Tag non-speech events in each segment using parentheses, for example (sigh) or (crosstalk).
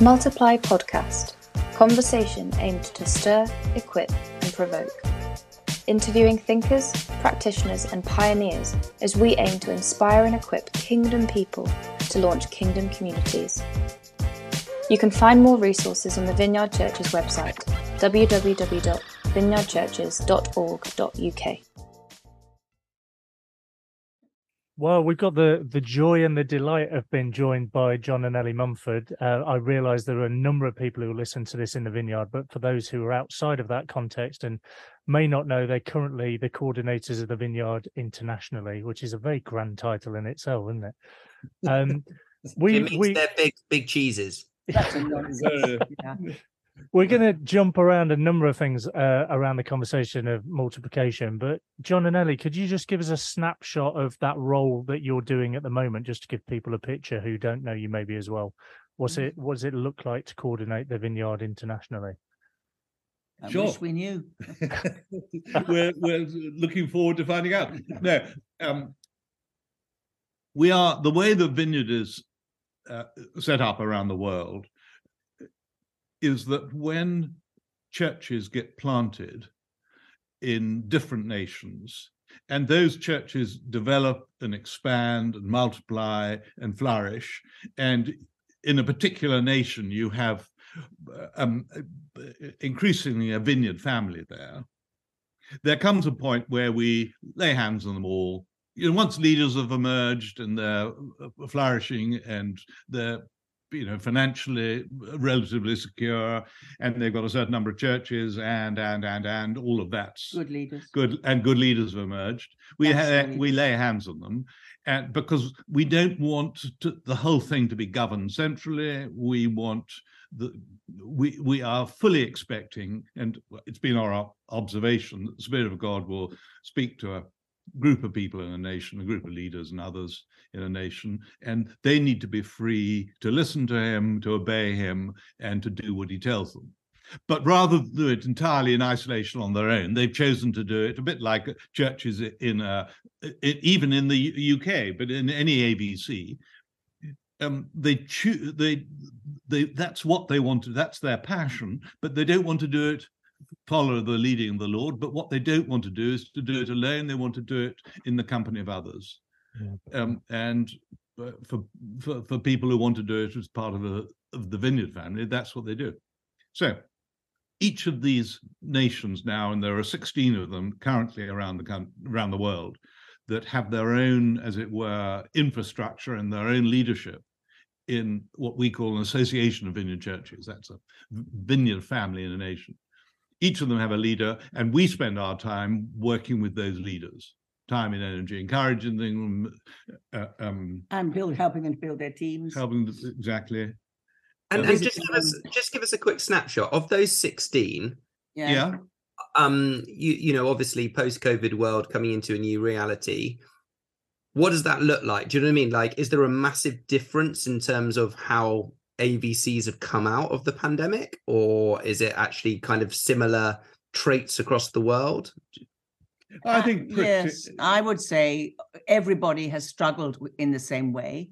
Multiply Podcast Conversation aimed to stir, equip, and provoke. Interviewing thinkers, practitioners, and pioneers as we aim to inspire and equip kingdom people to launch kingdom communities. You can find more resources on the Vineyard Church's website, www.vineyardchurches.org.uk. Well, we've got the the joy and the delight of being joined by John and Ellie Mumford. Uh, I realise there are a number of people who listen to this in the vineyard, but for those who are outside of that context and may not know, they're currently the coordinators of the vineyard internationally, which is a very grand title in itself, isn't it? Um, (laughs) we it we they're big big cheeses. (laughs) (laughs) We're going to jump around a number of things uh, around the conversation of multiplication, but John and Ellie, could you just give us a snapshot of that role that you're doing at the moment, just to give people a picture who don't know you maybe as well? What's it? What does it look like to coordinate the vineyard internationally? I sure. wish we knew. (laughs) we're we're looking forward to finding out. No, um, we are the way the vineyard is uh, set up around the world is that when churches get planted in different nations, and those churches develop and expand and multiply and flourish, and in a particular nation, you have uh, um, uh, increasingly a vineyard family there. There comes a point where we lay hands on them all. You know, once leaders have emerged and they're uh, flourishing and they're you know financially relatively secure and they've got a certain number of churches and and and and all of that's good leaders. good and good leaders have emerged. We ha- we lay hands on them and because we don't want to, the whole thing to be governed centrally. We want the we we are fully expecting and it's been our observation that the spirit of god will speak to a group of people in a nation, a group of leaders and others in a nation, and they need to be free to listen to him, to obey him, and to do what he tells them. But rather than do it entirely in isolation on their own, they've chosen to do it a bit like churches in a, even in the UK, but in any AVC, um, they choose they they that's what they want to that's their passion, but they don't want to do it follow the leading of the Lord, but what they don't want to do is to do it alone. They want to do it in the company of others. Um, and uh, for, for, for people who want to do it as part of, a, of the Vineyard family, that's what they do. So each of these nations now, and there are 16 of them currently around the around the world, that have their own, as it were, infrastructure and their own leadership in what we call an association of vineyard churches. That's a vineyard family in a nation each of them have a leader, and we spend our time working with those leaders, time and energy, encouraging them, uh, um, and build, helping them to build their teams. Helping them, exactly. And, and just give us just give us a quick snapshot of those sixteen. Yeah. yeah. Um, you you know, obviously post-COVID world coming into a new reality. What does that look like? Do you know what I mean? Like, is there a massive difference in terms of how AVCs have come out of the pandemic, or is it actually kind of similar traits across the world? I think uh, yes, I would say everybody has struggled in the same way.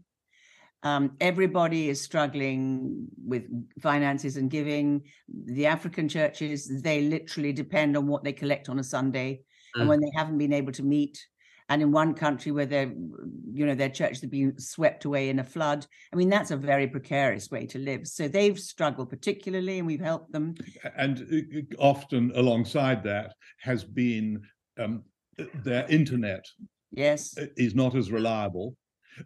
Um, everybody is struggling with finances and giving. The African churches, they literally depend on what they collect on a Sunday. Mm. And when they haven't been able to meet, and in one country where their you know their church had been swept away in a flood i mean that's a very precarious way to live so they've struggled particularly and we've helped them and uh, uh, often alongside that has been um, their internet yes is not as reliable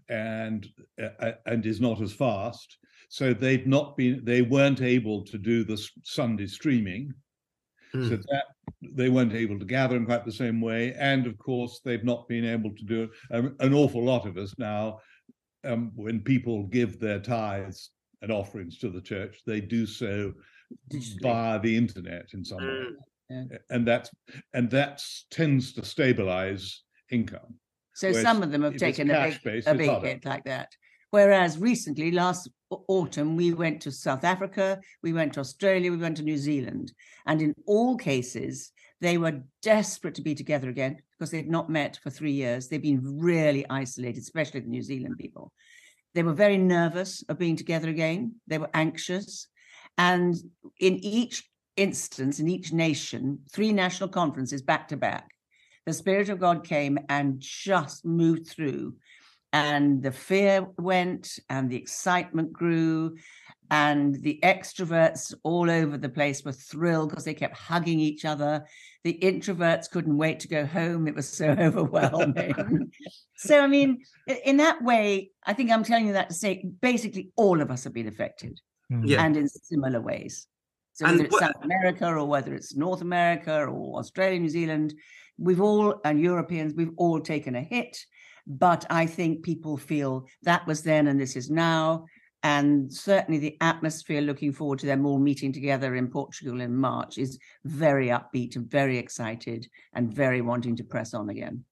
and uh, and is not as fast so they've not been they weren't able to do the sunday streaming Mm. So that they weren't able to gather in quite the same way. And of course, they've not been able to do um, an awful lot of us now. Um, when people give their tithes and offerings to the church, they do so via the internet in some way. Yeah. And that's and that tends to stabilize income. So Whereas some of them have taken a big, a big hit like that. Whereas recently, last autumn, we went to South Africa, we went to Australia, we went to New Zealand. And in all cases, they were desperate to be together again because they'd not met for three years. They've been really isolated, especially the New Zealand people. They were very nervous of being together again. They were anxious. And in each instance, in each nation, three national conferences back to back, the Spirit of God came and just moved through. And the fear went, and the excitement grew, and the extroverts all over the place were thrilled because they kept hugging each other. The introverts couldn't wait to go home. It was so (laughs) overwhelming. so, I mean, in that way, I think I'm telling you that to say basically all of us have been affected yeah. and in similar ways. So whether and it's South America or whether it's North America or Australia, New Zealand, we've all and Europeans, we've all taken a hit. But I think people feel that was then and this is now. And certainly the atmosphere looking forward to them all meeting together in Portugal in March is very upbeat and very excited and very wanting to press on again.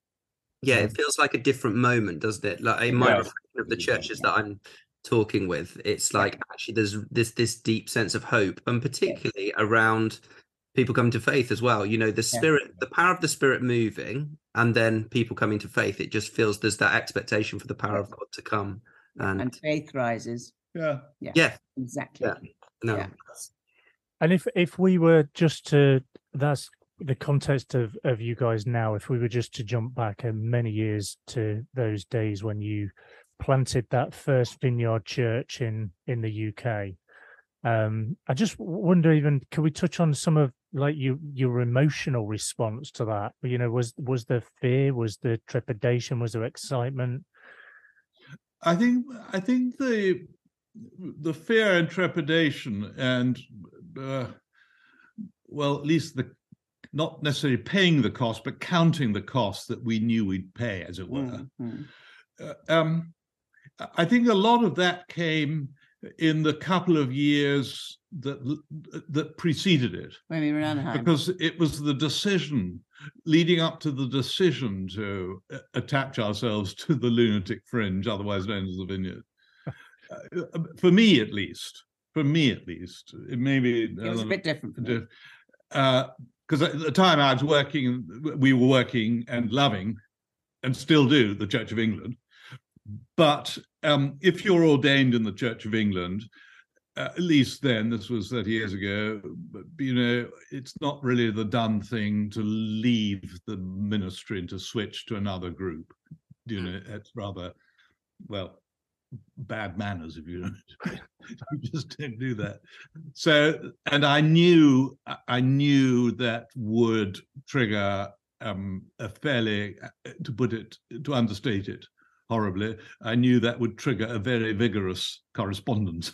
Yeah, it feels like a different moment, doesn't it? Like in my yeah. reflection of the churches that I'm talking with, it's like actually there's this this deep sense of hope, and particularly yeah. around people coming to faith as well. You know, the spirit, yeah. the power of the spirit moving, and then people coming to faith. It just feels there's that expectation for the power of God to come, and, and faith rises. Yeah. Yeah. Yeah. Exactly. Yeah. No. Yeah. And if if we were just to that's the context of of you guys now, if we were just to jump back many years to those days when you planted that first vineyard church in in the UK. Um, I just wonder, even can we touch on some of like you your emotional response to that? You know, was was there fear? Was there trepidation? Was there excitement? I think I think the the fear and trepidation and uh, well at least the not necessarily paying the cost but counting the cost that we knew we'd pay as it were mm-hmm. uh, um, i think a lot of that came in the couple of years that that preceded it Maybe around that. because it was the decision leading up to the decision to uh, attach ourselves to the lunatic fringe otherwise known as the vineyard uh, for me at least, for me at least, it may be it was a bit different because uh, at the time I was working, we were working and loving, and still do the Church of England. But um, if you're ordained in the Church of England, uh, at least then, this was 30 years ago, you know, it's not really the done thing to leave the ministry and to switch to another group. You know, it's rather, well, bad manners if you don't (laughs) you just don't do that. So and i knew i knew that would trigger um a fairly uh, to put it to understate it horribly i knew that would trigger a very vigorous correspondence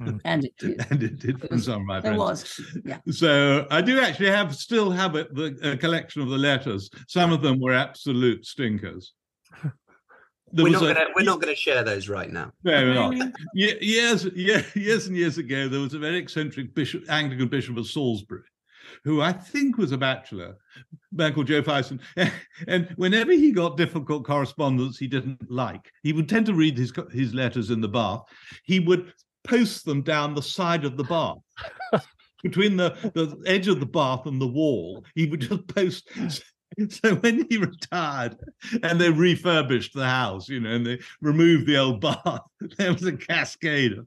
hmm. (laughs) and it did. and it did from some of my friends. It was, yeah. So I do actually have still have it the a collection of the letters. Some of them were absolute stinkers (laughs) we're not, a, gonna, we're not gonna share those right now. No, we're not. years, yeah, years and years ago, there was a very eccentric bishop, Anglican bishop of Salisbury, who I think was a bachelor, man called Joe Fison. (laughs) And whenever he got difficult correspondence he didn't like, he would tend to read his his letters in the bath. He would post them down the side of the bath. (laughs) Between the, the edge of the bath and the wall, he would just post (laughs) So when he retired and they refurbished the house, you know, and they removed the old bath, there was a cascade of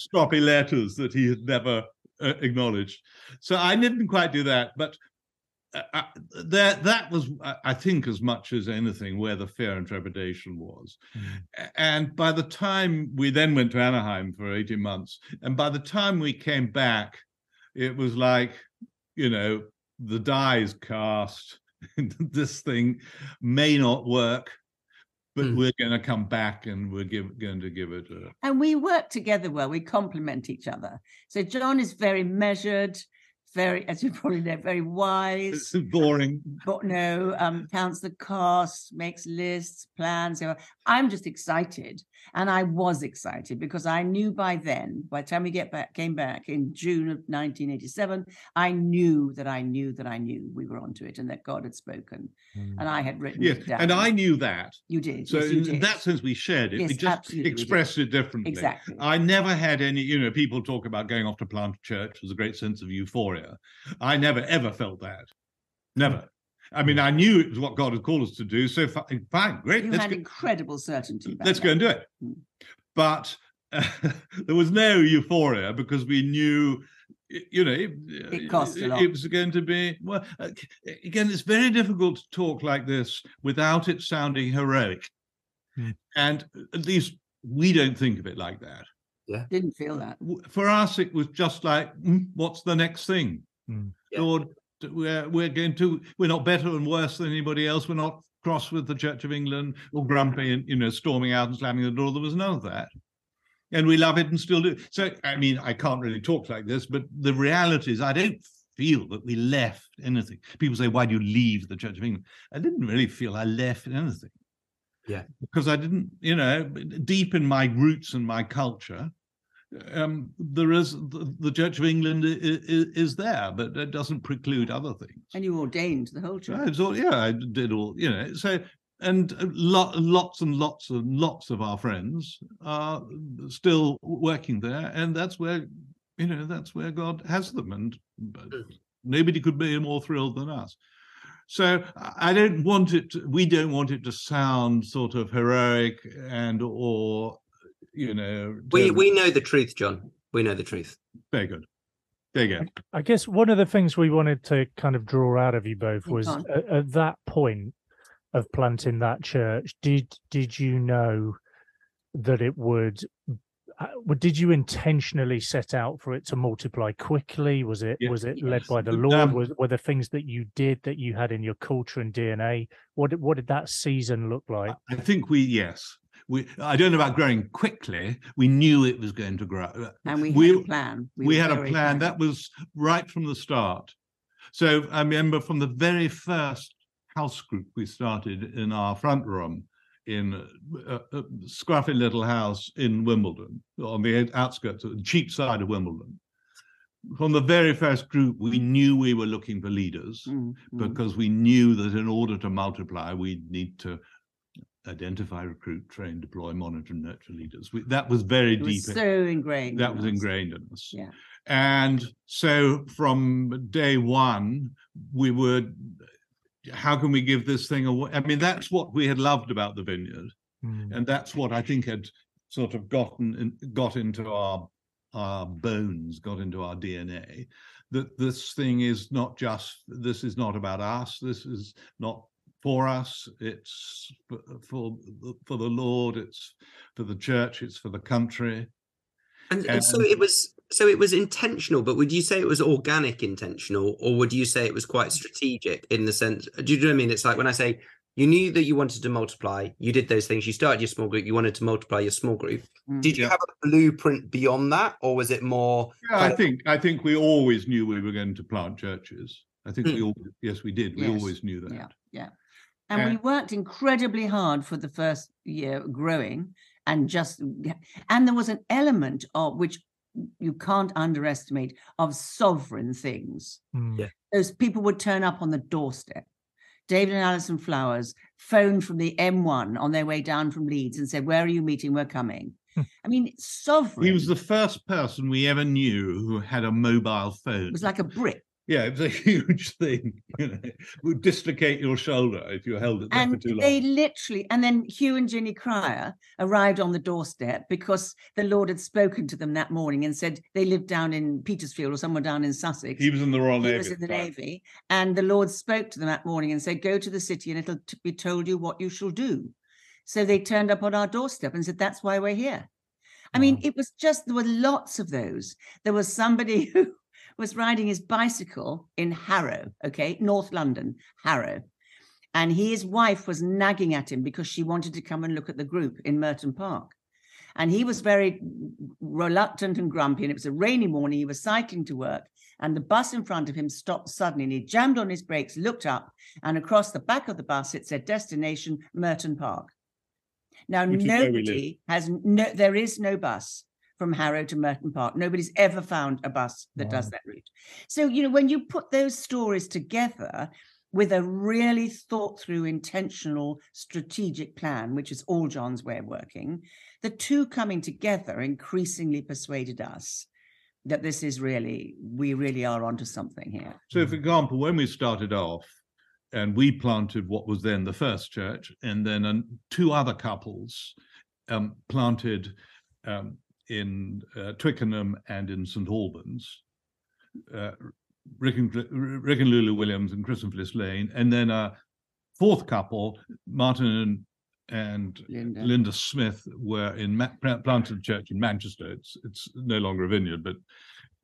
stroppy letters that he had never uh, acknowledged. So I didn't quite do that, but uh, uh that that was, I think, as much as anything, where the fear and trepidation was. Mm. And by the time we then went to Anaheim for eighteen months, and by the time we came back, it was like, you know, the die is cast (laughs) this thing may not work but mm. we're going to come back and we're give, going to give it a... and we work together well we complement each other so john is very measured very, as you probably know, very wise. It's boring. But no, um, counts the costs, makes lists, plans. You know. I'm just excited, and I was excited because I knew by then, by the time we get back, came back in June of 1987, I knew that I knew that I knew we were onto it, and that God had spoken, mm. and I had written yes, and I knew that. You did. So yes, you in did. that sense, we shared it. Yes, we just expressed it differently. Exactly. I never had any. You know, people talk about going off to plant a church. There's a great sense of euphoria. I never ever felt that. Never. I mean, I knew it was what God had called us to do. So fine, great. You had go, incredible certainty. let's that. go and do it. Mm. But uh, (laughs) there was no euphoria because we knew you know, it, it cost a lot. It was going to be well. Uh, again, it's very difficult to talk like this without it sounding heroic, hmm. and at least we don't think of it like that. Yeah, didn't feel that. For us, it was just like, mm, what's the next thing? Hmm. Yeah. Lord, we're we're going to we're not better and worse than anybody else. We're not cross with the Church of England or grumpy and you know storming out and slamming the door. There was none of that and we love it and still do. So, I mean, I can't really talk like this, but the reality is, I don't feel that we left anything. People say, "Why do you leave the Church of England?" I didn't really feel I left anything. Yeah, because I didn't, you know, deep in my roots and my culture, um, there is the, the, Church of England is, is, there, but it doesn't preclude other things. And you ordained the whole church. All, yeah, I did all, you know. So and lot, lots and lots and lots of our friends are still working there, and that's where you know that's where God has them, and mm. nobody could be more thrilled than us. So I don't want it. To, we don't want it to sound sort of heroic and or you know. We we know the truth, John. We know the truth. Very good. There you go. I guess one of the things we wanted to kind of draw out of you both was at, at that point of planting that church, did did you know that it would? Uh, did you intentionally set out for it to multiply quickly? Was it was it yes. led by the Lord? Um, was, were there things that you did that you had in your culture and DNA? What did, what did that season look like? I think we yes we I don't know about growing quickly. We knew it was going to grow, and we had we, a plan. We, we had a plan that was right from the start. So I remember from the very first house group we started in our front room in a, a, scruffy little house in Wimbledon, on the outskirts, of, the cheap side of Wimbledon. From the very first group, we knew we were looking for leaders mm, mm, because we knew that in order to multiply, we'd need to identify, recruit, train, deploy, monitor, and nurture leaders. We, that was very it deep. So ingrained. That in was us. ingrained in us. Yeah. And so from day one, we were how can we give this thing away? I mean, that's what we had loved about the vineyard, mm. and that's what I think had sort of gotten in, got into our our bones, got into our DNA. That this thing is not just this is not about us. This is not for us. It's for for, for the Lord. It's for the church. It's for the country. And, and, so it was so it was intentional but would you say it was organic intentional or would you say it was quite strategic in the sense do you know what i mean? It's like when i say you knew that you wanted to multiply you did those things you started your small group you wanted to multiply your small group. Mm. did you have a blueprint beyond that or was it more yeah, i think i think we always knew we were going to plant churches. I think mm. we all yes we did. We yes. always knew that. Yeah yeah. And, and we worked incredibly hard for the first year growing and just and there was an element of which you can't underestimate of sovereign things. Mm. Yeah. Those people would turn up on the doorstep. David and Alison Flowers phoned from the M1 on their way down from Leeds and said, Where are you meeting? We're coming. Hmm. I mean, sovereign. He was the first person we ever knew who had a mobile phone. It was like a brick. Yeah, it was a (laughs) huge thing. You know, it would dislocate your shoulder if you held it there and for too long. They literally, and then Hugh and Ginny Cryer arrived on the doorstep because the Lord had spoken to them that morning and said they lived down in Petersfield or somewhere down in Sussex. He was in the Royal he Navy. He was in the Navy, and the Lord spoke to them that morning and said, "Go to the city, and it'll be told you what you shall do." So they turned up on our doorstep and said, "That's why we're here." I mean, it was just there were lots of those. There was somebody (laughs) who was riding his bicycle in Harrow, okay, North London, Harrow. And his wife was nagging at him because she wanted to come and look at the group in Merton Park. And he was very reluctant and grumpy. And it was a rainy morning. He was cycling to work. And the bus in front of him stopped suddenly. And he jammed on his brakes, looked up, and across the back of the bus, it said destination Merton Park. Now, Which nobody has no, there is no bus from Harrow to Merton Park. Nobody's ever found a bus that wow. does that route. So, you know, when you put those stories together with a really thought through, intentional, strategic plan, which is all John's way of working, the two coming together increasingly persuaded us that this is really, we really are onto something here. So, for example, when we started off, and we planted what was then the first church, and then two other couples um, planted um, in uh, Twickenham and in St Albans. Uh, Rick and, Rick and Lulu Williams and Chris and Phyllis Lane, and then a fourth couple, Martin and, and Linda. Linda. Smith, were in Ma- planted church in Manchester. It's it's no longer a vineyard, but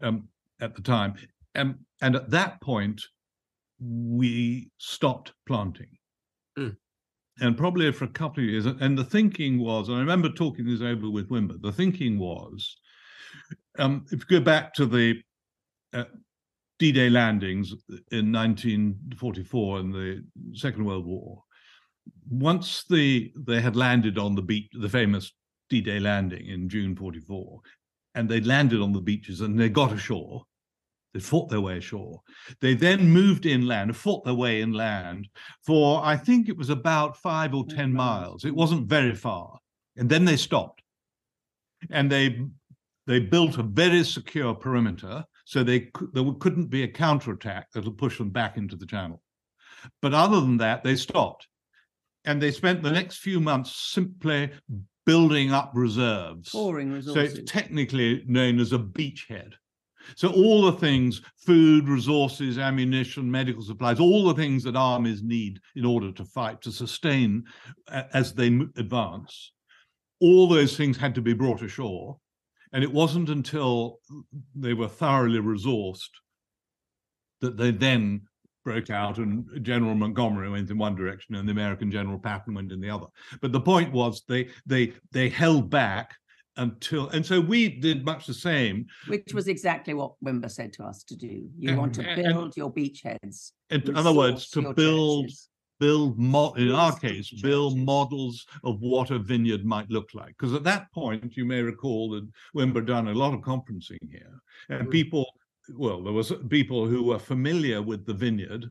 um, at the time, um, and at that point, we stopped planting. Mm. And probably for a couple of years, and the thinking was, I remember talking this over with Wimber. The thinking was, um, if you go back to the uh, D-Day landings in 1944 in the Second World War. Once the they had landed on the beach, the famous D-Day landing in June 44, and they landed on the beaches and they got ashore. They fought their way ashore. They then moved inland, fought their way inland for I think it was about five or ten miles. It wasn't very far, and then they stopped, and they they built a very secure perimeter so they there couldn't be a counterattack that'll push them back into the channel. But other than that, they stopped, and they spent the next few months simply building up reserves. Pouring resources. So it's technically known as a beachhead. So all the things, food, resources, ammunition, medical supplies, all the things that armies need in order to fight, to sustain as they advance, all those things had to be brought ashore. And it wasn't until they were thoroughly resourced that they then broke out and General Montgomery went in one direction and the American General Patton went in the other. But the point was they they they held back until and so we did much the same. Which was exactly what Wimber said to us to do. You and, want to build and, your beachheads. In other words, to build churches build mo- in our case build models of what a vineyard might look like because at that point you may recall that Wimber done a lot of conferencing here and mm-hmm. people well there was people who were familiar with the vineyard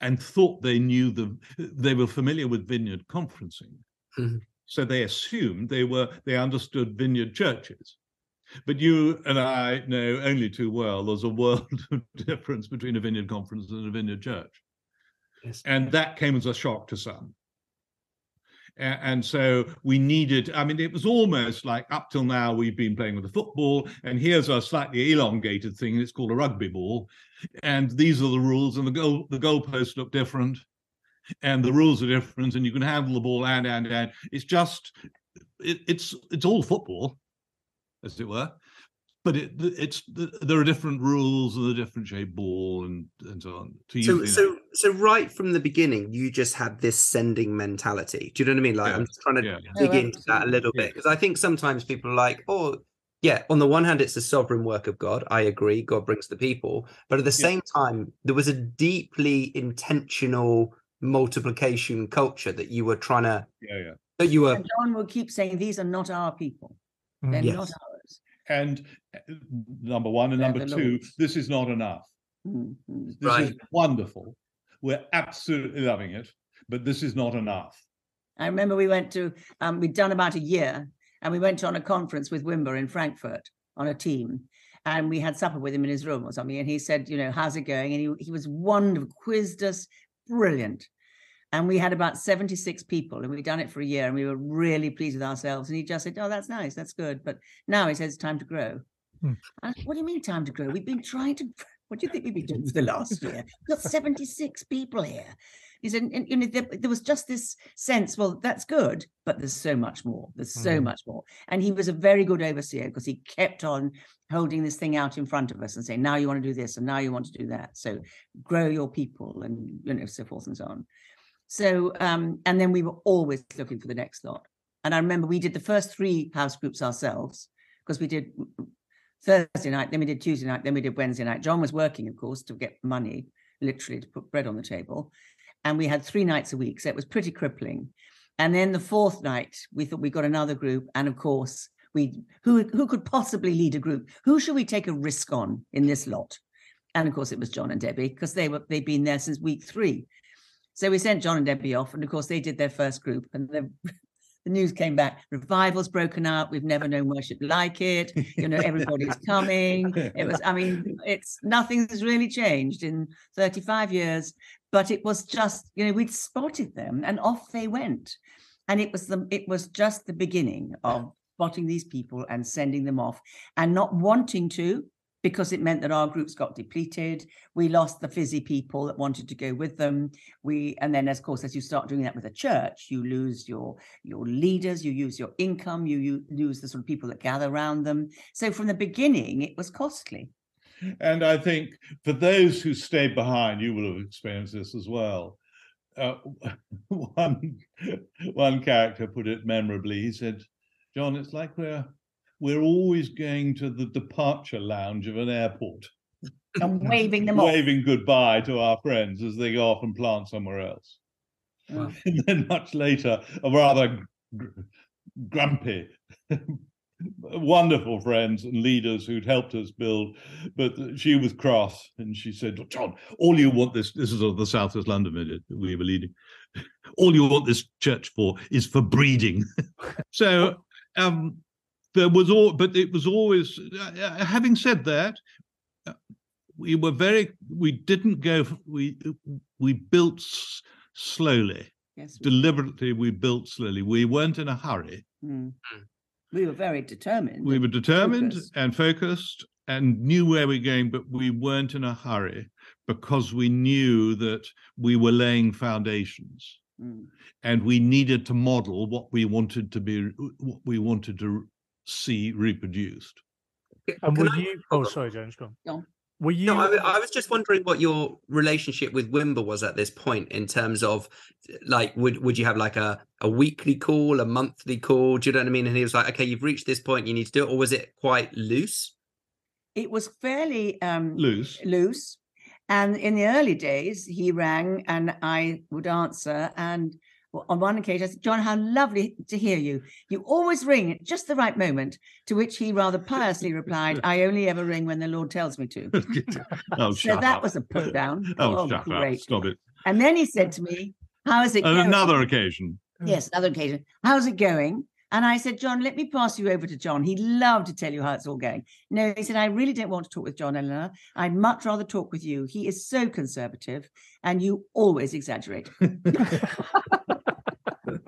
and thought they knew the they were familiar with vineyard conferencing mm-hmm. So they assumed they were they understood vineyard churches but you and I know only too well there's a world (laughs) of difference between a vineyard conference and a vineyard church Yes. And that came as a shock to some. And so we needed, I mean, it was almost like up till now we've been playing with a football, and here's a slightly elongated thing, it's called a rugby ball. And these are the rules, and the goal the goalposts look different, and the rules are different, and you can handle the ball and and and it's just it, it's it's all football, as it were but it, it's there are different rules and a different shape ball and and so on. So so so right from the beginning, you just had this sending mentality. Do you know what I mean? Like yeah. I'm just trying to yeah. dig oh, into that a little bit because I think sometimes people are like, oh. Yeah, on the one hand, it's a sovereign work of God. I agree. God brings the people. But at the same time, there was a deeply intentional multiplication culture that you were trying to. Yeah, yeah. That you were. And John will keep saying, these are not our people. They're yes. not ours. And uh, number one, and number two, this is not enough. Mm-hmm. This right. is wonderful. We're absolutely loving it, but this is not enough. I remember we went to, um, we'd done about a year, and we went on a conference with Wimber in Frankfurt on a team. And we had supper with him in his room or something. And he said, you know, how's it going? And he, he was wonderful, quizzed us, brilliant. And we had about 76 people, and we'd done it for a year, and we were really pleased with ourselves. And he just said, Oh, that's nice, that's good. But now he says it's time to grow. Hmm. what do you mean time to grow? We've been trying to (laughs) what do you think we've been doing for the last year? We've got 76 people here. He said, and, you know, there, there, was just this sense, well, that's good, but there's so much more. There's so mm. much more. And he was a very good overseer because he kept on holding this thing out in front of us and saying, now you want to do this and now you want to do that. So grow your people and, you know, so forth and so on. So, um, and then we were always looking for the next lot. And I remember we did the first three house groups ourselves because we did Thursday night, then we did Tuesday night, then we did Wednesday night. John was working, of course, to get money, literally to put bread on the table. And we had three nights a week. So it was pretty crippling. And then the fourth night, we thought we got another group. And of course, we who who could possibly lead a group? Who should we take a risk on in this lot? And of course, it was John and Debbie because they were they'd been there since week three. So we sent John and Debbie off, and of course they did their first group, and the, (laughs) the news came back: revival's broken up. We've never known worship like it. You know, everybody's (laughs) coming. It was, I mean, (laughs) it's nothing's really changed in 35 years, but it was just you know we'd spotted them and off they went. And it was the it was just the beginning of spotting these people and sending them off and not wanting to because it meant that our groups got depleted. We lost the fizzy people that wanted to go with them. We and then of course as you start doing that with a church you lose your your leaders you use your income you, you lose the sort of people that gather around them. So from the beginning it was costly and i think for those who stayed behind you will have experienced this as well uh, (laughs) one one character put it memorably he said john it's like we're we're always going to the departure lounge of an airport (laughs) and waving them waving off. goodbye to our friends as they go off and plant somewhere else. Wow. (laughs) And then much later, a rather gr- grumpy, wonderful friends and leaders who'd helped us build, but she was cross and she said, "John, all you want this this is the South Southwest London minute we were leading. (laughs) All you want this church for is for breeding." (laughs) so um, there was all, but it was always. Uh, uh, having said that, uh, we were very. We didn't go. We we built s- slowly. Yes, we deliberately. We built slowly. We weren't in a hurry. Mm. We were very determined. We were determined focused. and focused and knew where we were going, but we weren't in a hurry because we knew that we were laying foundations. Mm. And we needed to model what we wanted to be, what we wanted to see reproduced. And were you? Oh, sorry, James. Go on. Were you? No, I, I, was just wondering what your relationship with Wimber was at this point in terms of, like, would would you have like a a weekly call, a monthly call? Do you know what I mean? And he was like, okay, you've reached this point, you need to do it, or was it quite loose? It was fairly um, loose. Loose. And in the early days, he rang and I would answer, and on one occasion, I said, John, how lovely to hear you. You always ring at just the right moment. To which he rather piously replied, I only ever ring when the Lord tells me to. (laughs) oh, so that up. was a put down. (laughs) Oh, oh shut great. up. Stop it. And then he said to me, How is it On going? another occasion. Yes, another occasion. How's it going? And I said, John, let me pass you over to John. He'd love to tell you how it's all going. No, he said, I really don't want to talk with John, Eleanor. I'd much rather talk with you. He is so conservative and you always exaggerate. (laughs)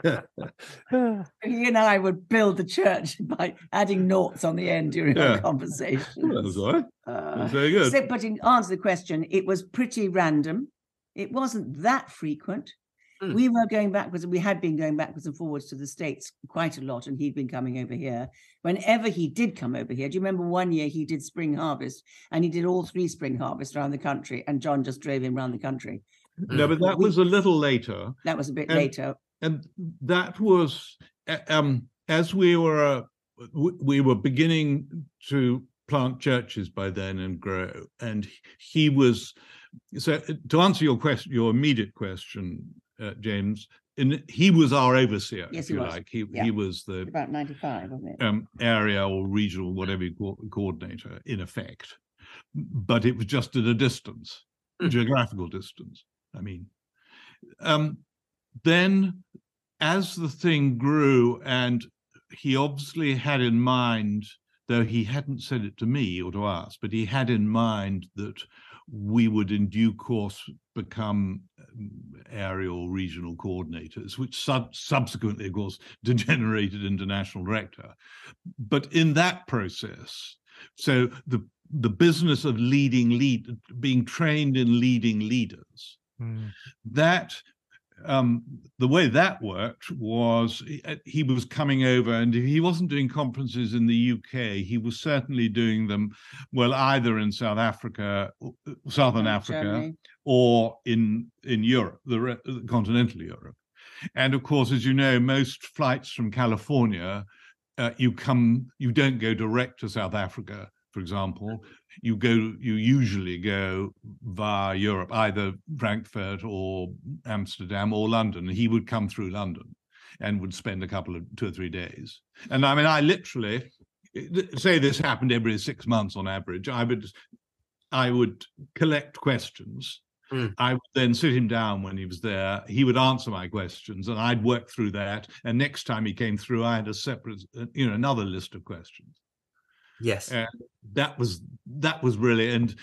(laughs) he and I would build the church (laughs) by adding noughts on the end during yeah. our conversation. That's all right. Uh, very good. So, but in answer to the question, it was pretty random. It wasn't that frequent. Mm. We were going backwards, and we had been going backwards and forwards to the States quite a lot, and he'd been coming over here. Whenever he did come over here, do you remember one year he did spring harvest and he did all three spring harvests around the country, and John just drove him around the country. No, but that we, was a little later. That was a bit and, later and that was um, as we were uh, we were beginning to plant churches by then and grow and he was so to answer your question your immediate question uh, james in, he was our overseer yes, if you was. like he, yeah. he was the about 95 wasn't it um, area or regional whatever co- coordinator in effect but it was just at a distance mm. geographical distance i mean um, then as the thing grew, and he obviously had in mind, though he hadn't said it to me or to us, but he had in mind that we would in due course become um, aerial regional coordinators, which sub- subsequently, of course, (laughs) degenerated into national director. But in that process, so the the business of leading lead being trained in leading leaders mm. that um, the way that worked was uh, he was coming over and he wasn't doing conferences in the UK. He was certainly doing them, well, either in South Africa, uh, Southern Africa, Germany. or in in Europe, the, the continental Europe. And of course, as you know, most flights from California, uh, you come, you don't go direct to South Africa for example, you go you usually go via Europe, either Frankfurt or Amsterdam or London. He would come through London and would spend a couple of two or three days. And I mean, I literally say this happened every six months on average. I would I would collect questions. Mm. I would then sit him down when he was there. He would answer my questions, and I'd work through that. And next time he came through, I had a separate, you know, another list of questions. Yes, and that was that was really and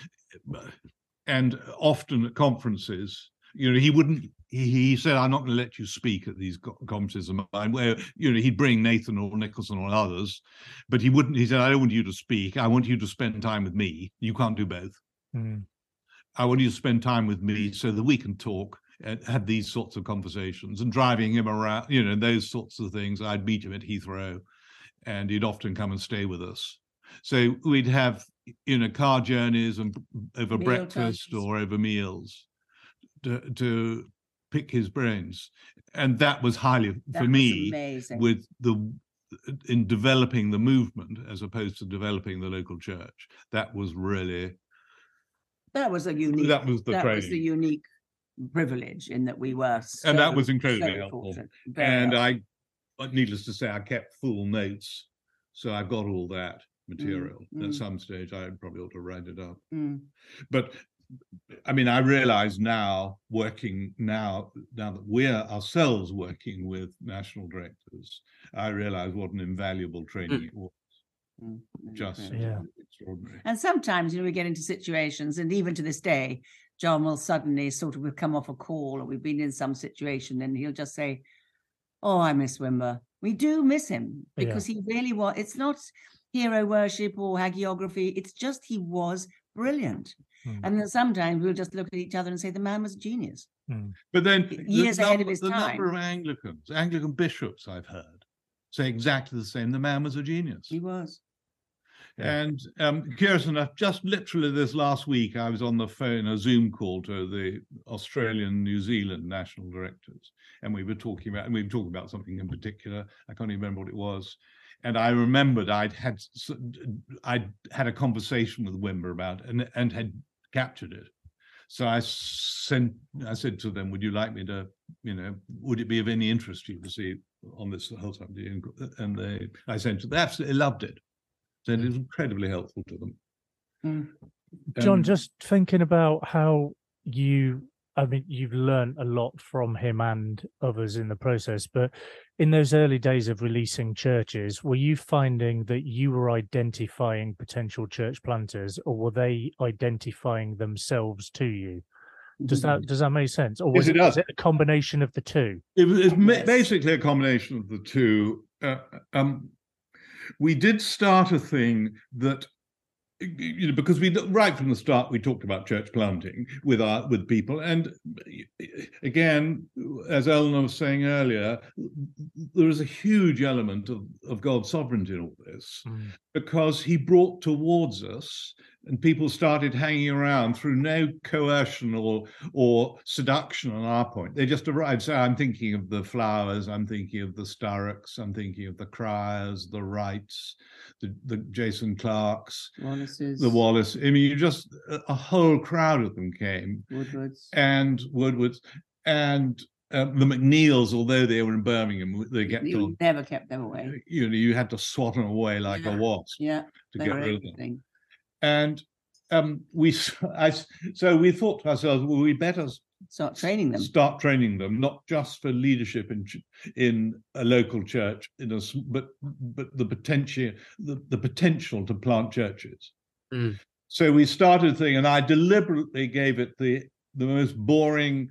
and often at conferences You know, he wouldn't. He, he said, "I'm not going to let you speak at these conferences of mine." Where you know he'd bring Nathan or Nicholson or others, but he wouldn't. He said, "I don't want you to speak. I want you to spend time with me. You can't do both. Mm. I want you to spend time with me so that we can talk." and have these sorts of conversations and driving him around, you know, those sorts of things. I'd meet him at Heathrow and he'd often come and stay with us. So we'd have, you know, car journeys and over Meal breakfast times. or over meals to, to pick his brains. And that was highly, that for me, amazing. with the in developing the movement as opposed to developing the local church. That was really that was a unique that was the that training. was the unique privilege in that we were so, and that was incredibly so helpful. And I needless to say, I kept full notes so I've got all that material. Mm, At mm. some stage, I probably ought to write it up. Mm. But I mean, I realize now, working now, now that we're ourselves working with national directors, I realize what an invaluable training mm. it was. Mm, Just yeah. extraordinary. And sometimes, you know, we get into situations, and even to this day, John will suddenly sort of we've come off a call or we've been in some situation, and he'll just say, "Oh, I miss Wimber." We do miss him because yeah. he really was. It's not hero worship or hagiography. It's just he was brilliant. Mm. And then sometimes we'll just look at each other and say the man was a genius. Mm. But then years the ahead number, of his the time. The number of Anglicans, Anglican bishops, I've heard say exactly the same. The man was a genius. He was. And um, Kirsten, just literally this last week, I was on the phone, a Zoom call to the Australian, New Zealand national directors, and we were talking about, and we were talking about something in particular. I can't even remember what it was. And I remembered I'd had I'd had a conversation with Wimber about and and had captured it. So I sent I said to them, "Would you like me to, you know, would it be of any interest to you to see on this whole time?" And they, I sent to they absolutely loved it. So it was incredibly helpful to them. Mm. John, um, just thinking about how you, I mean, you've learned a lot from him and others in the process, but in those early days of releasing churches, were you finding that you were identifying potential church planters or were they identifying themselves to you? Does that does that make sense, or was, yes, it, it, was it, a combination of the two? It was, yes. basically a combination of the two. Uh, um, we did start a thing that you know because we right from the start we talked about church planting with our with people and again as eleanor was saying earlier there is a huge element of, of god's sovereignty in all this mm. because he brought towards us and people started hanging around through no coercion or or seduction on our point. They just arrived. So I'm thinking of the Flowers, I'm thinking of the Sturrocks, I'm thinking of the Cryers, the Wrights, the, the Jason Clarks, Wallaces. the Wallace. I mean, you just a whole crowd of them came. Woodwards and Woodwards and uh, the McNeils, although they were in Birmingham, they kept you. Never kept them away. You know, you had to swat them away like yeah. a wasp. Yeah, to get rid of them and um, we (laughs) I, so we thought to ourselves, well, we better start training them. Start training them, not just for leadership in in a local church, in a, but but the potential the, the potential to plant churches. Mm. So we started thing, and I deliberately gave it the the most boring,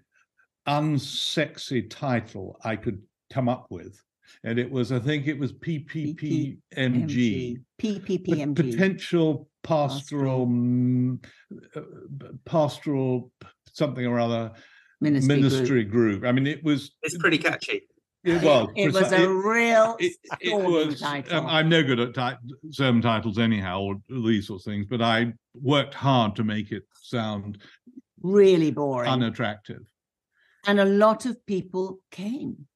unsexy title I could come up with and it was I think it was PPPMG, PPPMG, potential pastoral, pastoral, uh, pastoral something or other ministry, ministry group. group. I mean, it was. It's pretty catchy. It was. It, was a real. It, it was. Um, I'm no good at ti- sermon titles anyhow, or these sorts of things. But I worked hard to make it sound really boring, unattractive, and a lot of people came.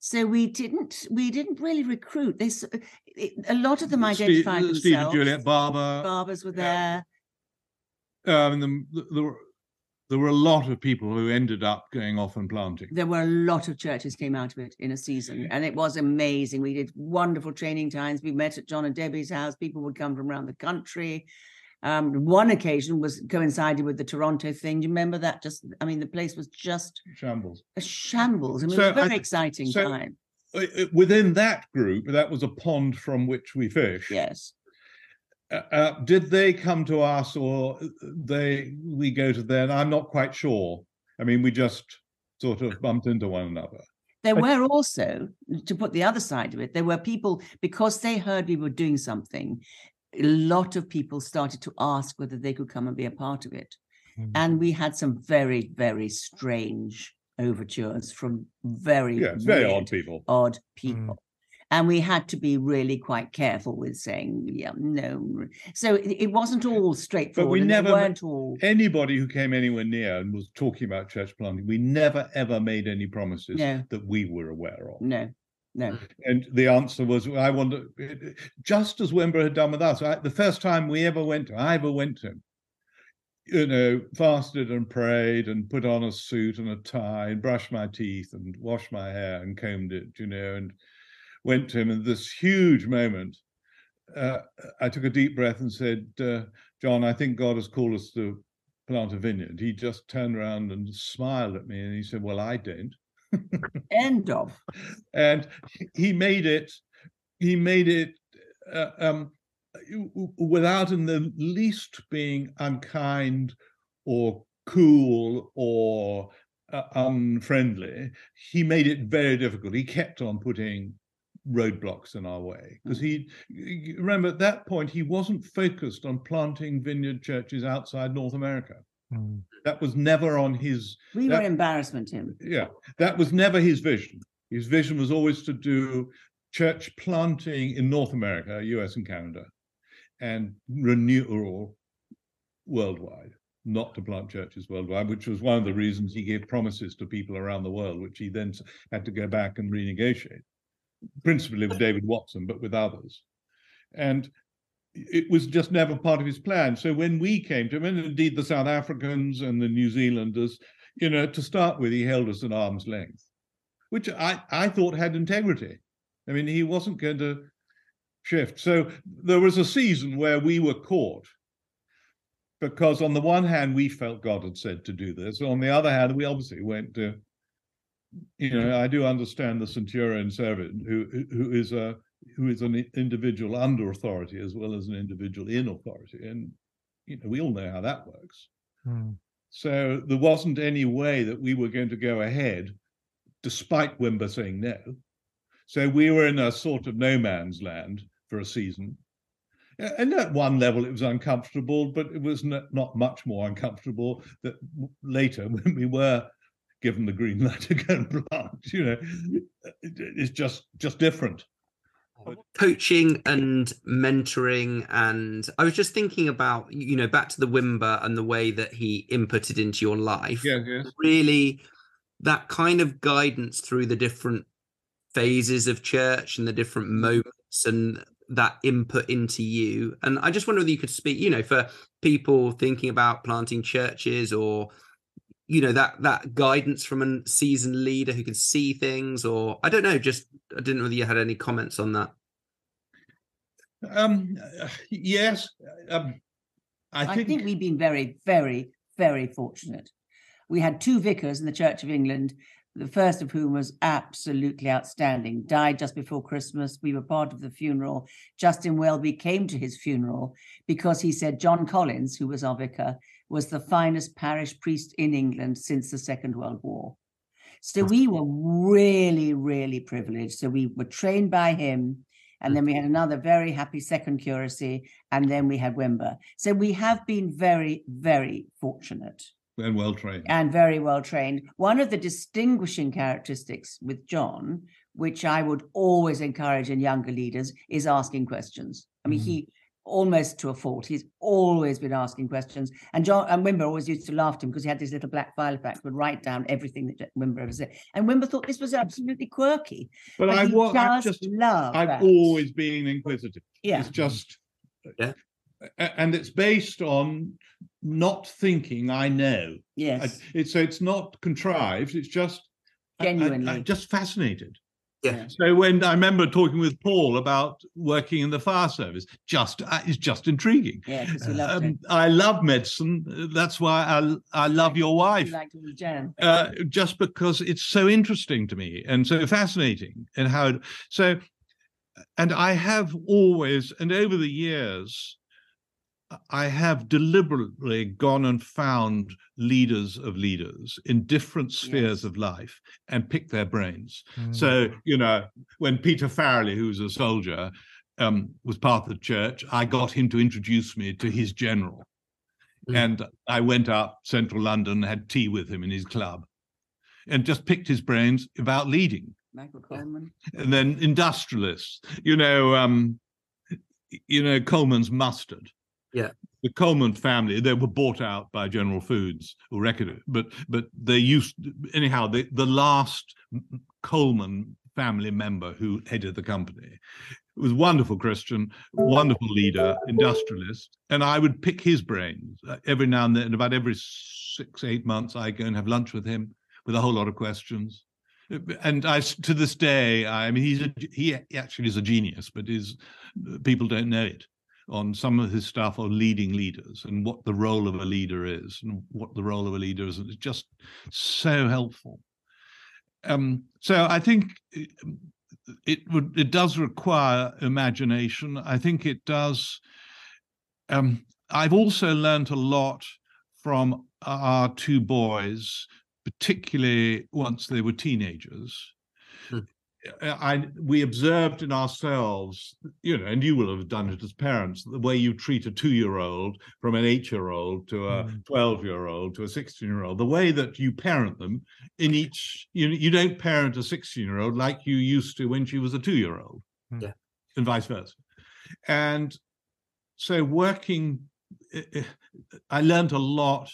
So we didn't we didn't really recruit. This a lot of them identified Steve, themselves. Steve and Juliet Barber. Barbers were there. Um, the, there were there were a lot of people who ended up going off and planting. There were a lot of churches came out of it in a season, and it was amazing. We did wonderful training times. We met at John and Debbie's house. People would come from around the country. Um, one occasion was coincided with the Toronto thing. Do you remember that? Just, I mean, the place was just shambles. A shambles. I mean, so it was a very I, exciting so time. Within that group, that was a pond from which we fish. Yes. Uh, uh, did they come to us, or they we go to them? I'm not quite sure. I mean, we just sort of bumped into one another. There were also, to put the other side of it, there were people, because they heard we were doing something, a lot of people started to ask whether they could come and be a part of it. Mm. And we had some very, very strange overtures from very, yeah, very odd people. Odd people. Mm and we had to be really quite careful with saying yeah no so it, it wasn't all straightforward but we never weren't all anybody who came anywhere near and was talking about church planting we never ever made any promises no. that we were aware of no no and the answer was i wonder just as wimber had done with us I, the first time we ever went to i ever went to him you know, fasted and prayed and put on a suit and a tie and brushed my teeth and washed my hair and combed it, you know, and went to him in this huge moment. Uh, I took a deep breath and said, uh, John, I think God has called us to plant a vineyard. He just turned around and smiled at me and he said, Well, I don't. End of. And he made it, he made it uh, um, without in the least being unkind or cool or uh, unfriendly. He made it very difficult. He kept on putting roadblocks in our way because mm. he remember at that point he wasn't focused on planting vineyard churches outside north america mm. that was never on his we that, were embarrassment to him yeah that was never his vision his vision was always to do church planting in north america us and canada and renewal worldwide not to plant churches worldwide, which was one of the reasons he gave promises to people around the world, which he then had to go back and renegotiate principally with David Watson, but with others. And it was just never part of his plan. So when we came to him, and indeed the South Africans and the New Zealanders, you know, to start with, he held us at arm's length, which I, I thought had integrity. I mean, he wasn't going to shift. So there was a season where we were caught because on the one hand, we felt God had said to do this. On the other hand, we obviously went to you know, I do understand the centurion servant who who is a who is an individual under authority as well as an individual in authority, and you know we all know how that works. Hmm. So there wasn't any way that we were going to go ahead, despite Wimber saying no. So we were in a sort of no man's land for a season. And at one level, it was uncomfortable, but it was not much more uncomfortable that later, (laughs) when we were given the green light to go and plant. You know, it's just just different. Coaching and mentoring, and I was just thinking about you know back to the Wimber and the way that he inputted into your life. Yeah. Really, that kind of guidance through the different phases of church and the different mm-hmm. moments and that input into you. And I just wonder whether you could speak, you know, for people thinking about planting churches or you know that that guidance from a seasoned leader who can see things or i don't know just i didn't know whether you had any comments on that. Um yes um, I, think... I think we've been very very very fortunate. We had two vicars in the church of england the first of whom was absolutely outstanding died just before christmas. We were part of the funeral. Justin welby came to his funeral because he said john collins who was our vicar was the finest parish priest in England since the Second World War. So we were really, really privileged. So we were trained by him. And then we had another very happy second curacy. And then we had Wimber. So we have been very, very fortunate. And well trained. And very well trained. One of the distinguishing characteristics with John, which I would always encourage in younger leaders, is asking questions. I mean, mm. he almost to a fault. He's always been asking questions. And John and Wimber always used to laugh at him because he had these little black Filofax, would write down everything that Wimber ever said. And Wimber thought this was absolutely quirky. But, but I was just, just love. I've that. always been inquisitive. Yeah. It's just yeah. And it's based on not thinking I know. Yes. It's so it's not contrived. It's just genuinely I, I, just fascinated. Yeah. So when I remember talking with Paul about working in the fire service, just uh, it's just intriguing. Yeah, because you um. I love medicine. That's why I I love your wife. Like uh, just because it's so interesting to me and so fascinating, and how so. And I have always, and over the years, I have deliberately gone and found leaders of leaders in different spheres yes. of life and picked their brains. Mm. So, you know, when Peter Farrelly, who's a soldier, um, was part of the church, I got him to introduce me to his general. Mm. And I went up central London, had tea with him in his club, and just picked his brains about leading. Michael Colman. And then industrialists, you know, um, you know, Colman's mustard. Yeah. The Colman family, they were bought out by General Foods or Reckitt, but but they used anyhow, the, the last Colman family member who headed the company was wonderful Christian, wonderful leader, industrialist, and I would pick his brains uh, every now and then. About every six, eight months, I go and have lunch with him with a whole lot of questions. And I, to this day, I mean, he's a, he actually is a genius, but his people don't know it. On some of his stuff on leading leaders and what the role of a leader is, and what the role of a leader is, and it's just so helpful. Um, so I think it would it does require imagination. I think it does. Um, I've also learned a lot from our two boys, particularly once they were teenagers. I we observed in ourselves, you know, and you will have done it as parents, the way you treat a two-year-old from an eight-year-old to a mm. twelve-year-old to a sixteen-year-old, the way that you parent them in each, you you don't parent a sixteen-year-old like you used to when she was a two-year-old, hmm. yeah, and vice versa. And so working, I learned a lot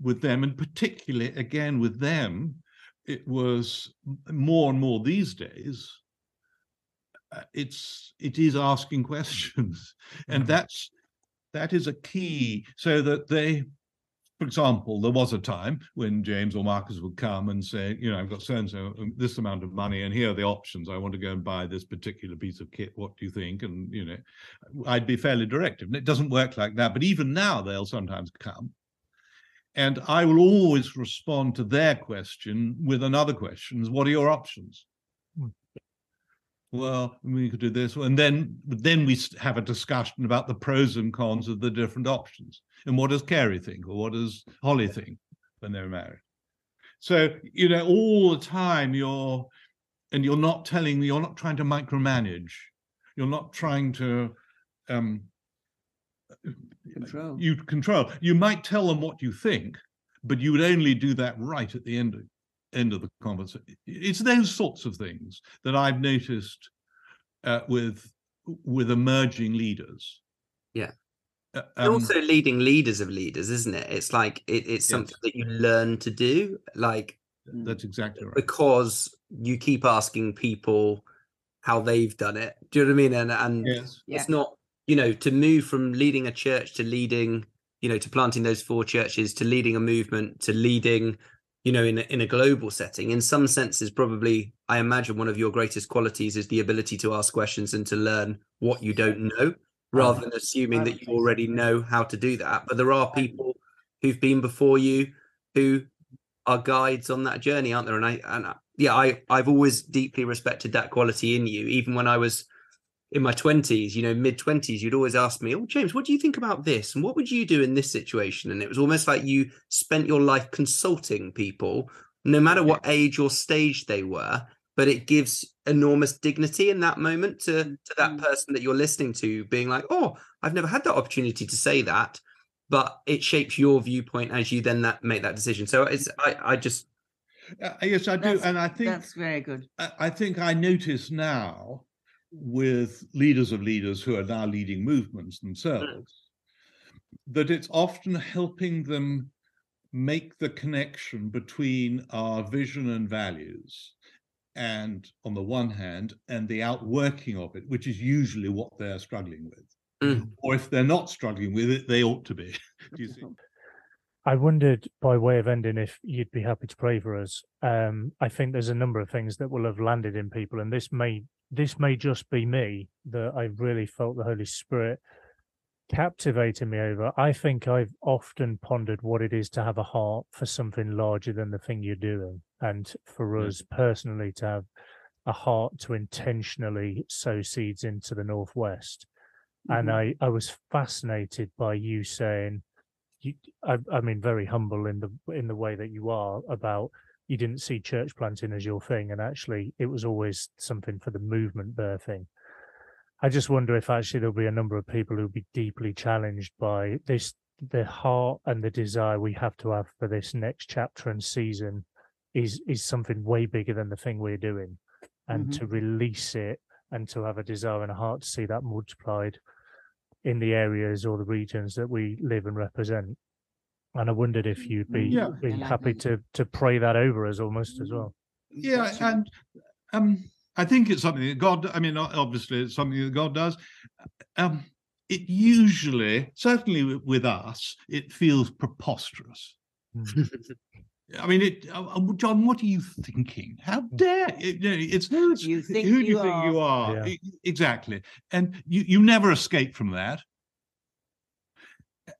with them, and particularly again with them it was more and more these days uh, it's it is asking (laughs) questions. And mm-hmm. that's that is a key so that they for example there was a time when james or marcus would come and say you know i've got so and so this amount of money and here are the options. I want to go and buy this particular piece of kit. What do you think? And you know i'd be fairly directive and it doesn't work like that. But even now they'll sometimes come and I will always respond to their question with another question: What are your options? Hmm. Well, we could do this, and then then we have a discussion about the pros and cons of the different options. And what does Carrie think, or what does Holly think when they're married? So you know, all the time you're, and you're not telling me, you're not trying to micromanage, you're not trying to um, control. You control. You might tell them what you think, but you would only do that right at the end of end of the conversation. It's those sorts of things that I've noticed uh, with with emerging leaders. Yeah. Uh, um, also leading leaders of leaders, isn't it? It's like it, it's something yes. that you learn to do. Like that's exactly right. Because you keep asking people how they've done it. Do you know what I mean? And and yes. it's not you know, to move from leading a church to leading, you know, to planting those four churches, to leading a movement, to leading, you know, in a, in a global setting, in some senses, probably, I imagine one of your greatest qualities is the ability to ask questions and to learn what you don't know, rather than assuming that you already know how to do that. But there are people who've been before you who are guides on that journey, aren't there? And I, and I, yeah, I, I've always deeply respected that quality in you, even when I was in my 20s, you know, mid 20s, you'd always ask me, Oh, James, what do you think about this? And what would you do in this situation? And it was almost like you spent your life consulting people, no matter what age or stage they were. But it gives enormous dignity in that moment to, to that mm. person that you're listening to, being like, Oh, I've never had that opportunity to say that. But it shapes your viewpoint as you then that make that decision. So it's I, I just uh, yes, I do, that's, and I think that's very good. I, I think I notice now with leaders of leaders who are now leading movements themselves, that it's often helping them make the connection between our vision and values and on the one hand and the outworking of it which is usually what they're struggling with mm. or if they're not struggling with it they ought to be (laughs) do you see I wondered, by way of ending, if you'd be happy to pray for us. Um, I think there's a number of things that will have landed in people, and this may this may just be me that I really felt the Holy Spirit captivating me over. I think I've often pondered what it is to have a heart for something larger than the thing you're doing, and for us personally to have a heart to intentionally sow seeds into the northwest. And mm-hmm. I I was fascinated by you saying, you I, I mean very humble in the in the way that you are about you didn't see church planting as your thing, and actually it was always something for the movement birthing. I just wonder if actually there'll be a number of people who'll be deeply challenged by this, the heart and the desire we have to have for this next chapter and season is is something way bigger than the thing we're doing, and Mhm. to release it and to have a desire and a heart to see that multiplied in the areas or the regions that we live and represent. And I wondered if you'd be, Yeah. be happy to to pray that over us almost as well. Yeah, and um, I think it's something that God. I mean, o- obviously, it's something that God does. Um, it usually, certainly wi- with us, it feels preposterous. I mean, it, uh, uh, John, what are you thinking? How dare it, you know, it's Who do you think who do you you think you are? are? Yeah. E- Exactly, and you you never escape from that.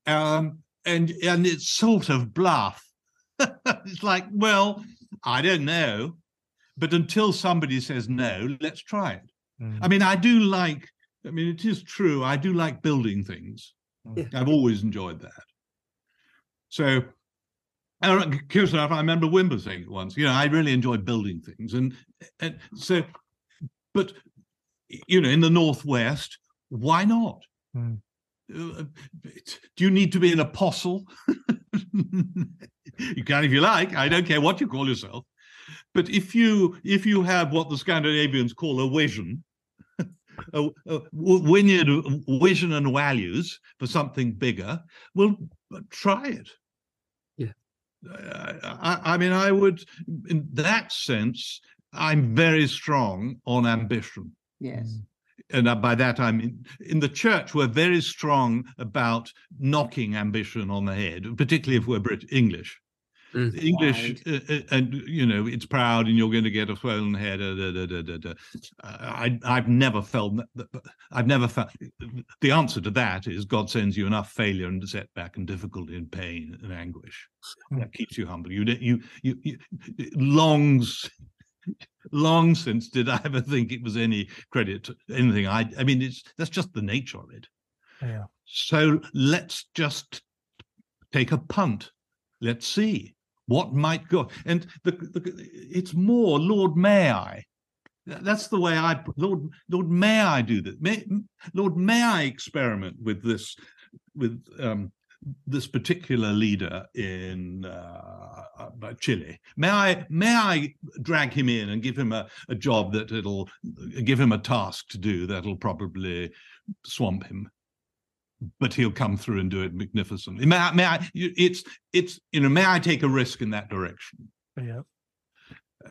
Um, and and it's sort of bluff. (laughs) it's like, well, I don't know, but until somebody says no, let's try it. Mm. I mean, I do like. I mean, it is true. I do like building things. Yeah. I've always enjoyed that. So, I curious enough, I remember Wimber saying it once. You know, I really enjoy building things, and and so, but you know, in the northwest, why not? Mm. Do you need to be an apostle? (laughs) you can if you like. I don't care what you call yourself. But if you if you have what the Scandinavians call a vision, (laughs) a, a vineyard vision and values for something bigger, well, try it. Yeah. I, I mean, I would, in that sense, I'm very strong on ambition Yes. And uh, by that I mean in the church we're very strong about knocking ambition on the head, particularly if we're Brit English. Mm. English, uh, uh, and you know, it's proud, and you're going to get a swollen head. Uh, da, da, da, da, da. I, I've never felt that. that- I've never felt. The answer to that is God sends you enough failure and setback and difficulty and pain and anguish that keeps you humble. You, don't- you, you, you long, s- long since did I ever think it was any credit to anything. I, I mean, it's that's just the nature of it. Yeah. So let's just take a punt. Let's see what might go. And the, the, it's more, Lord, may I? That's the way I, Lord, Lord, may I do this? May, Lord, may I experiment with this, with um, this particular leader in uh, uh, Chile? May I, may I drag him in and give him a, a job that it'll give him a task to do that'll probably swamp him? but he'll come through and do it magnificently. May I, may I, it's, it's, you know, may I take a risk in that direction? Yeah.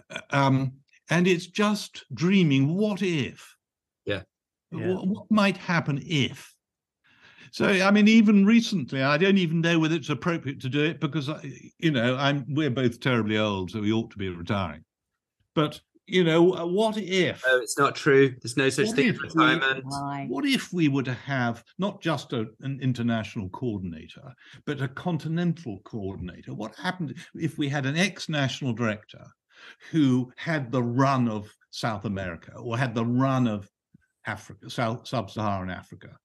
Uh, Um, and it's just dreaming, what if? Yeah. Yeah. What, what might happen if? So, I mean, even recently, I don't even know whether it's appropriate to do it because, I, you know, I'm, we're both terribly old, so we ought to be retiring. But, you know, uh, what if? No, it's not true. There's no such thing as retirement. Why? What if we were to have not just a, an international coordinator, but a continental coordinator? What happened if we had an ex-national director who had the run of South America or had the run of Africa, South Sub-Saharan Africa?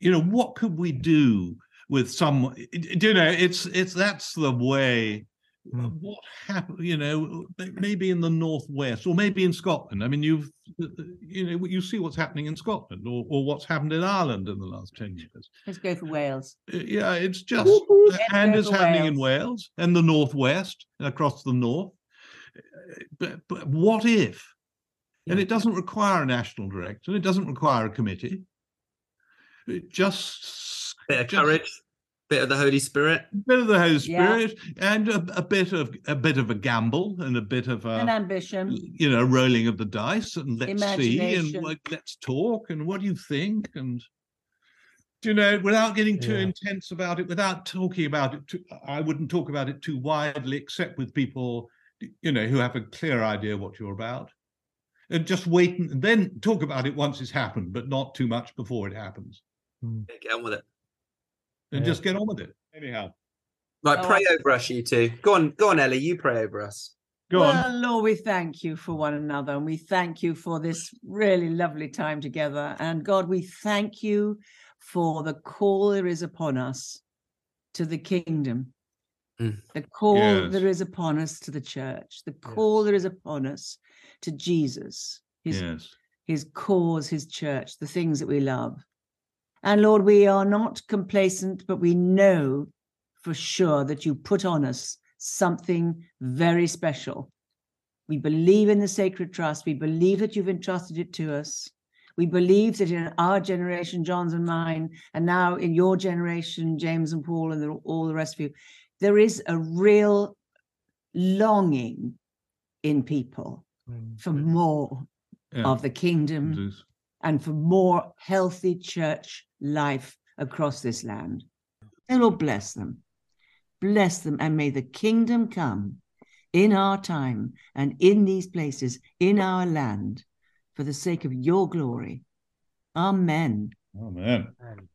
You know, what could we do with some? You know, it's it's that's the way. Mm. What happened? You know, maybe in the northwest, or maybe in Scotland. I mean, you've you know you see what's happening in Scotland, or, or what's happened in Ireland in the last ten years. Let's go for Wales. Uh, Yeah, it's just and go it's for happening in Wales and the northwest and across the north. Uh, But but what if? And it doesn't require a national director. It doesn't require a committee. It just Bit of just- courage, bit of the Holy Spirit. bit of the Holy Yeah. Spirit, and a, a bit of a bit of a gamble, and a bit of An ambition. you know rolling of the dice, and let's see, and Imagination. what- let's talk, and what do you think, and do you know, without getting too Yeah. intense about it, without talking about it, too, I wouldn't talk about it too widely, except with people, you know, who have a clear idea what you're about, and just wait and then talk about it once it's happened, but not too much before it happens, Yeah, Get on with it. and Yeah. just get on with it. Anyhow. Right, Oh, pray I- over us, you two. Go on, go on, Ellie. You pray over us. Go well, on. Lord, we thank you for one another and we thank you for this really lovely time together. And God, we thank you for the call there is upon us to the kingdom, mm. the call yes. there is upon us to the church, the call yes. there is upon us to Jesus, his, yes. his cause, his church, the things that we love. And Lord, we are not complacent, but we know for sure that you put on us something very special. We believe in the sacred trust. We believe that you've entrusted it to us. We believe that in our generation, John's and mine, and now in your generation, James and Paul, and the, all the rest of you, there is a real longing in people mm. for more yeah. of the kingdom and for more healthy church life across this land. And Lord bless them. Bless them, and may the kingdom come in our time and in these places, in our land, for the sake of your glory. Amen. Amen. Amen.